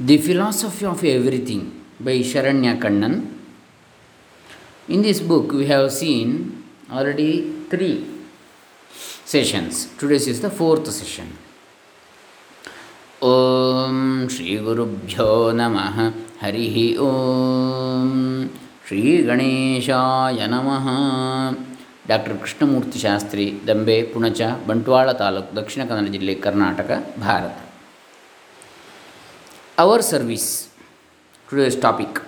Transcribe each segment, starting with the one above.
The Philosophy of Everything by Sharanya Kannan. In this book, we have seen already three sessions. Today's is the fourth session. Om Shri Guru Bhyo Namaha Harihi Om Shri Ganeshaya Namaha doctor Krishnamurthy Shastri Dambe Punacha Bantwal taluk Dakshina Kannada ಜಿಲ್ಲೆ Karnataka Bharat our service. Today's topic.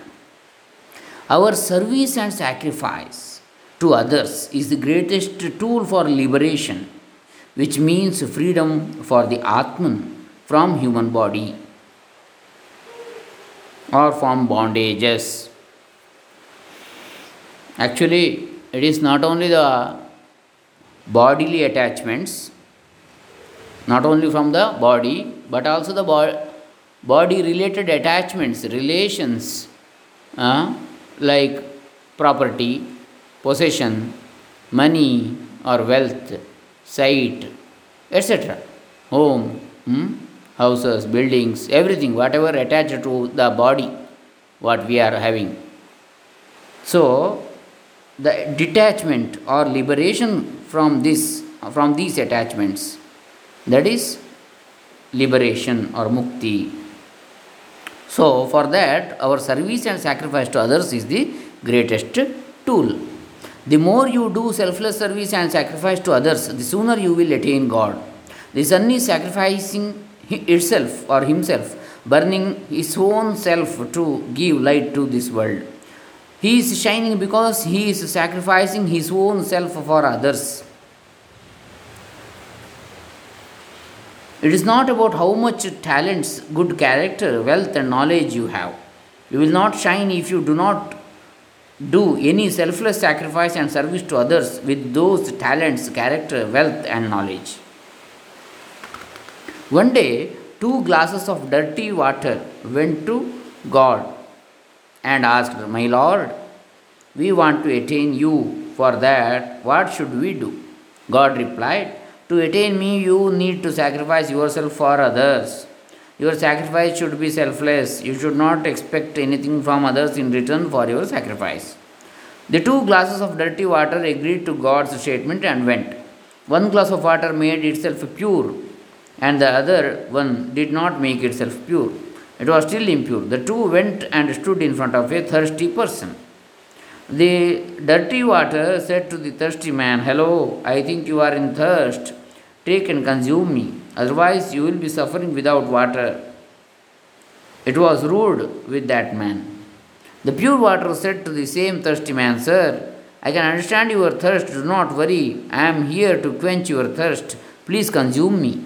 Our service and sacrifice to others is the greatest tool for liberation which means freedom for the atman from human body or from bondages. Actually it is not only the bodily attachments not only from the body but also the body body related attachments, relations uh, like property, possession, money or wealth, sight, etc. Home, hmm, houses, buildings, everything, whatever attached to the body, what we are having. So, the detachment or liberation from this, from these attachments, that is liberation or mukti so, for that, our service and sacrifice to others is the greatest tool. The more you do selfless service and sacrifice to others, the sooner you will attain God. The sun is sacrificing itself or himself, burning his own self to give light to this world. He is shining because he is sacrificing his own self for others. It is not about how much talents, good character, wealth, and knowledge you have. You will not shine if you do not do any selfless sacrifice and service to others with those talents, character, wealth, and knowledge. One day, two glasses of dirty water went to God and asked, My Lord, we want to attain you. For that, what should we do? God replied, to attain me, you need to sacrifice yourself for others. Your sacrifice should be selfless. You should not expect anything from others in return for your sacrifice. The two glasses of dirty water agreed to God's statement and went. One glass of water made itself pure, and the other one did not make itself pure. It was still impure. The two went and stood in front of a thirsty person. The dirty water said to the thirsty man, Hello, I think you are in thirst. Take and consume me, otherwise, you will be suffering without water. It was rude with that man. The pure water said to the same thirsty man, Sir, I can understand your thirst. Do not worry. I am here to quench your thirst. Please consume me.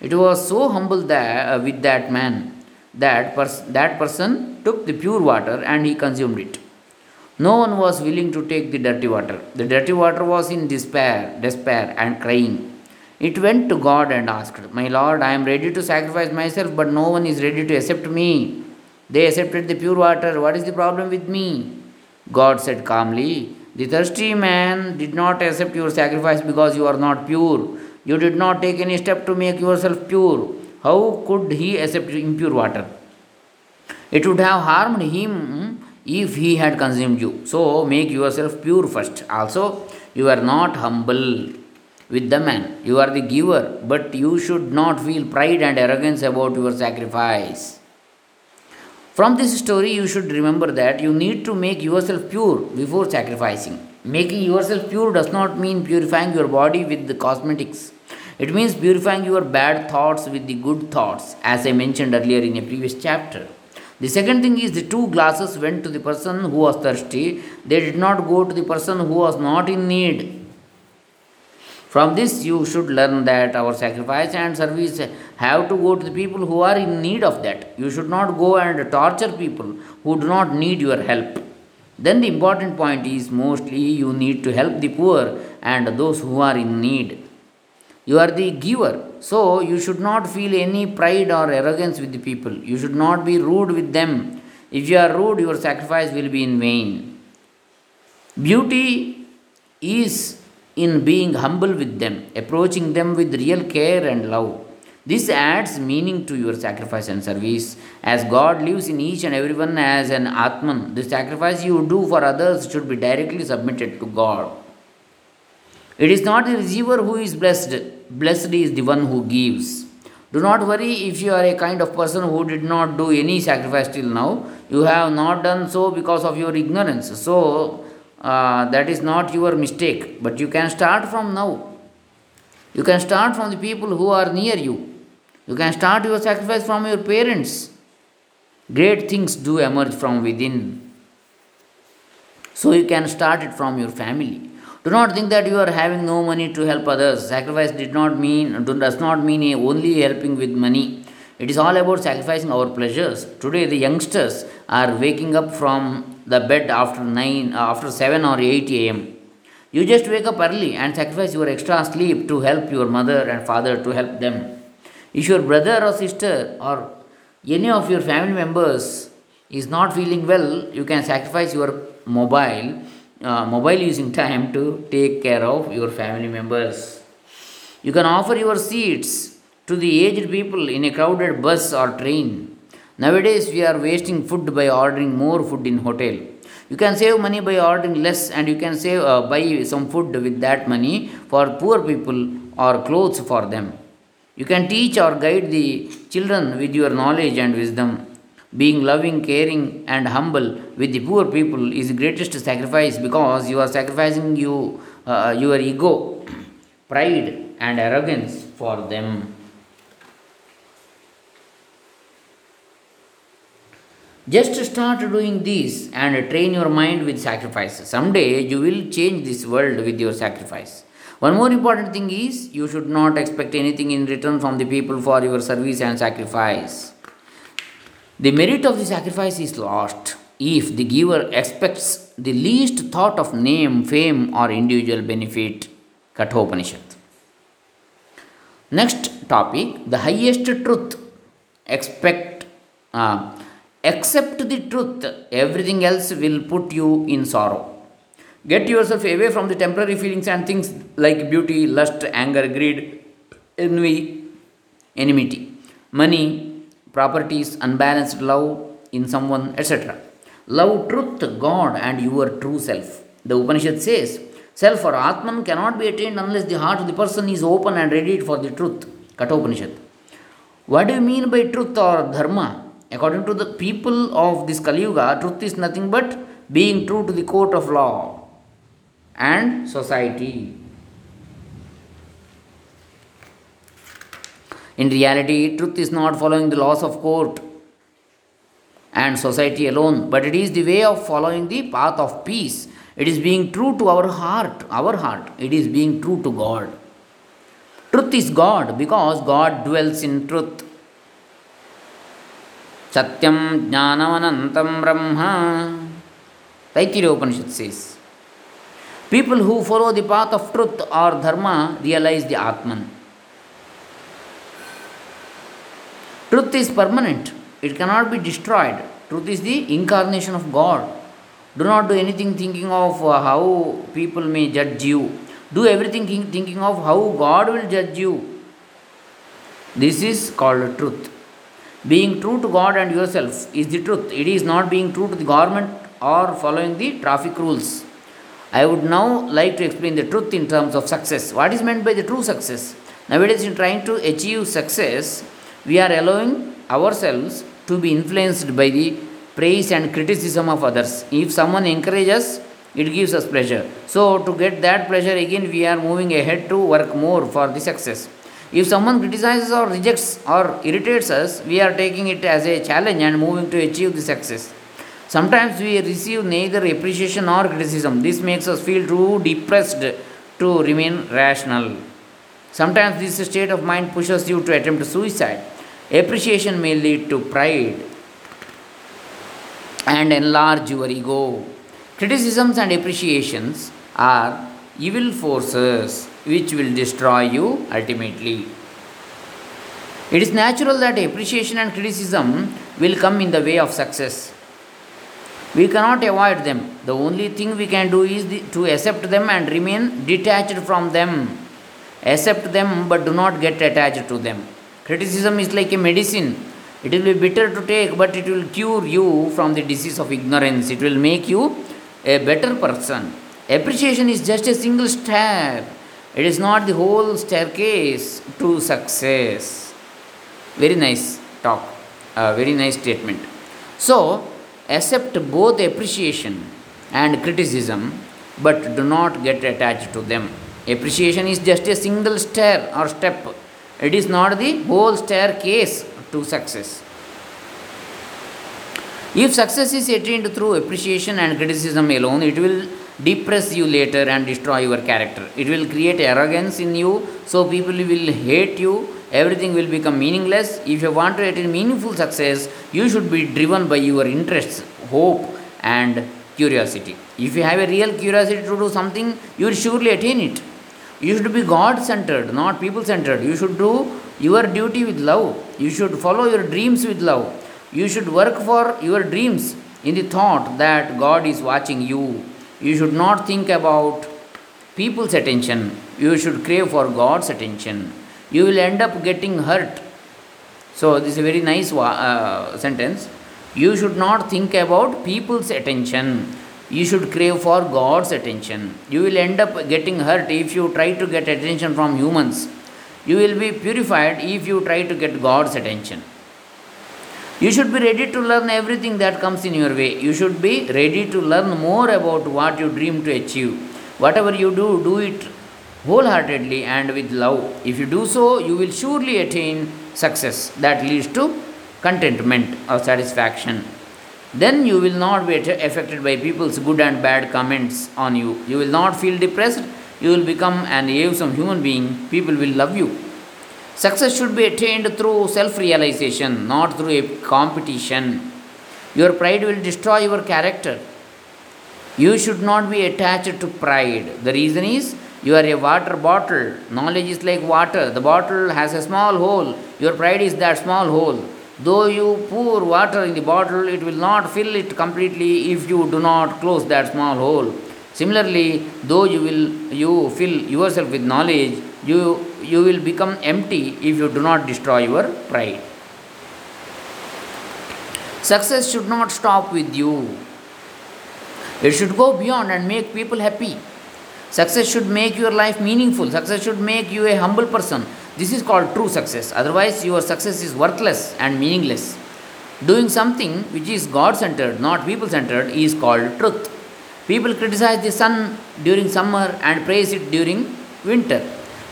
It was so humble that, uh, with that man that pers- that person took the pure water and he consumed it. No one was willing to take the dirty water. The dirty water was in despair, despair and crying. It went to God and asked, My Lord, I am ready to sacrifice myself, but no one is ready to accept me. They accepted the pure water. What is the problem with me? God said calmly, The thirsty man did not accept your sacrifice because you are not pure. You did not take any step to make yourself pure. How could he accept impure water? It would have harmed him if he had consumed you. So make yourself pure first. Also, you are not humble with the man. You are the giver, but you should not feel pride and arrogance about your sacrifice. From this story, you should remember that you need to make yourself pure before sacrificing. Making yourself pure does not mean purifying your body with the cosmetics. It means purifying your bad thoughts with the good thoughts, as I mentioned earlier in a previous chapter. The second thing is the two glasses went to the person who was thirsty. They did not go to the person who was not in need. From this, you should learn that our sacrifice and service have to go to the people who are in need of that. You should not go and torture people who do not need your help. Then, the important point is mostly you need to help the poor and those who are in need. You are the giver, so you should not feel any pride or arrogance with the people. You should not be rude with them. If you are rude, your sacrifice will be in vain. Beauty is in being humble with them, approaching them with real care and love. This adds meaning to your sacrifice and service. As God lives in each and everyone as an Atman, the sacrifice you do for others should be directly submitted to God. It is not the receiver who is blessed, blessed is the one who gives. Do not worry if you are a kind of person who did not do any sacrifice till now. You have not done so because of your ignorance. So, uh, that is not your mistake. But you can start from now. You can start from the people who are near you. You can start your sacrifice from your parents. Great things do emerge from within. So you can start it from your family. Do not think that you are having no money to help others. Sacrifice did not mean does not mean only helping with money. It is all about sacrificing our pleasures. Today the youngsters are waking up from the bed after 9 after 7 or 8 am. You just wake up early and sacrifice your extra sleep to help your mother and father to help them. If your brother or sister or any of your family members is not feeling well, you can sacrifice your mobile uh, mobile using time to take care of your family members. You can offer your seats to the aged people in a crowded bus or train. Nowadays, we are wasting food by ordering more food in hotel. You can save money by ordering less, and you can save uh, buy some food with that money for poor people or clothes for them. You can teach or guide the children with your knowledge and wisdom. Being loving, caring, and humble with the poor people is the greatest sacrifice because you are sacrificing you, uh, your ego, pride, and arrogance for them. Just start doing this and train your mind with sacrifice. Someday you will change this world with your sacrifice. One more important thing is you should not expect anything in return from the people for your service and sacrifice. The merit of the sacrifice is lost if the giver expects the least thought of name, fame, or individual benefit. Kathopanishad. Next topic the highest truth. Expect, uh, accept the truth, everything else will put you in sorrow. Get yourself away from the temporary feelings and things like beauty, lust, anger, greed, envy, enmity, money, properties, unbalanced love in someone, etc. Love truth, God, and your true self. The Upanishad says, Self or Atman cannot be attained unless the heart of the person is open and ready for the truth. Kathopanishad. What do you mean by truth or dharma? According to the people of this Kali Yuga, truth is nothing but being true to the court of law and society. In reality, truth is not following the laws of court and society alone, but it is the way of following the path of peace. It is being true to our heart, our heart. It is being true to God. Truth is God because God dwells in truth. Satyam Jnanavanantam Brahma. Taittiriya says. People who follow the path of truth or dharma realize the Atman. Truth is permanent, it cannot be destroyed. Truth is the incarnation of God. Do not do anything thinking of uh, how people may judge you. Do everything thinking of how God will judge you. This is called truth. Being true to God and yourself is the truth. It is not being true to the government or following the traffic rules. I would now like to explain the truth in terms of success. What is meant by the true success? Nowadays, in trying to achieve success, we are allowing ourselves to be influenced by the praise and criticism of others. If someone encourages, us, it gives us pleasure. So, to get that pleasure again, we are moving ahead to work more for the success. If someone criticizes or rejects or irritates us, we are taking it as a challenge and moving to achieve the success. Sometimes we receive neither appreciation nor criticism. This makes us feel too depressed to remain rational. Sometimes this state of mind pushes you to attempt suicide. Appreciation may lead to pride and enlarge your ego. Criticisms and appreciations are evil forces which will destroy you ultimately. It is natural that appreciation and criticism will come in the way of success. We cannot avoid them. The only thing we can do is to accept them and remain detached from them. Accept them but do not get attached to them. Criticism is like a medicine. It will be bitter to take, but it will cure you from the disease of ignorance. It will make you a better person. Appreciation is just a single step, it is not the whole staircase to success. Very nice talk, uh, very nice statement. So, accept both appreciation and criticism, but do not get attached to them. Appreciation is just a single stair or step, it is not the whole staircase to success. If success is attained through appreciation and criticism alone, it will depress you later and destroy your character. It will create arrogance in you, so people will hate you, everything will become meaningless. If you want to attain meaningful success, you should be driven by your interests, hope, and curiosity. If you have a real curiosity to do something, you will surely attain it. You should be God centered, not people centered. You should do your duty with love. You should follow your dreams with love. You should work for your dreams in the thought that God is watching you. You should not think about people's attention. You should crave for God's attention. You will end up getting hurt. So, this is a very nice uh, sentence. You should not think about people's attention you should crave for God's attention. You will end up getting hurt if you try to get attention from humans. You will be purified if you try to get God's attention. You should be ready to learn everything that comes in your way. You should be ready to learn more about what you dream to achieve. Whatever you do, do it wholeheartedly and with love. If you do so, you will surely attain success that leads to contentment or satisfaction then you will not be affected by people's good and bad comments on you. You will not feel depressed. You will become an awesome human being. People will love you. Success should be attained through self realization, not through a competition. Your pride will destroy your character. You should not be attached to pride. The reason is you are a water bottle. Knowledge is like water. The bottle has a small hole. Your pride is that small hole. Though you pour water in the bottle, it will not fill it completely if you do not close that small hole. Similarly, though you will you fill yourself with knowledge, you you will become empty if you do not destroy your pride. Success should not stop with you. It should go beyond and make people happy. Success should make your life meaningful. Success should make you a humble person. This is called true success. Otherwise, your success is worthless and meaningless. Doing something which is God centered, not people centered, is called truth. People criticize the sun during summer and praise it during winter.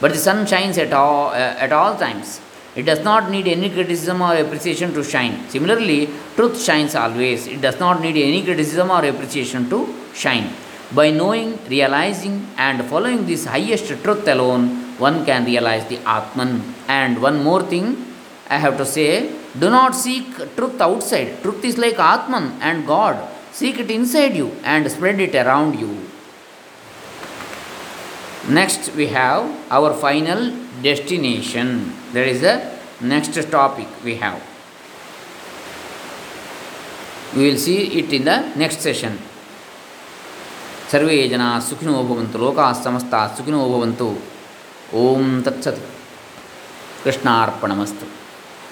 But the sun shines at all, uh, at all times. It does not need any criticism or appreciation to shine. Similarly, truth shines always. It does not need any criticism or appreciation to shine. By knowing, realizing, and following this highest truth alone, one can realize the Atman. And one more thing I have to say do not seek truth outside. Truth is like Atman and God. Seek it inside you and spread it around you next we have our final destination. There is a next topic we have. We will see it in the next session. ಸರ್ವೇ ಜನ ಸುಖಿನೋ ಭವಂತು ಲೋಕಾ ಓಂ ತತ್ಸತ್ ಕೃಷ್ಣಾರ್ಪಣಮಸ್ತು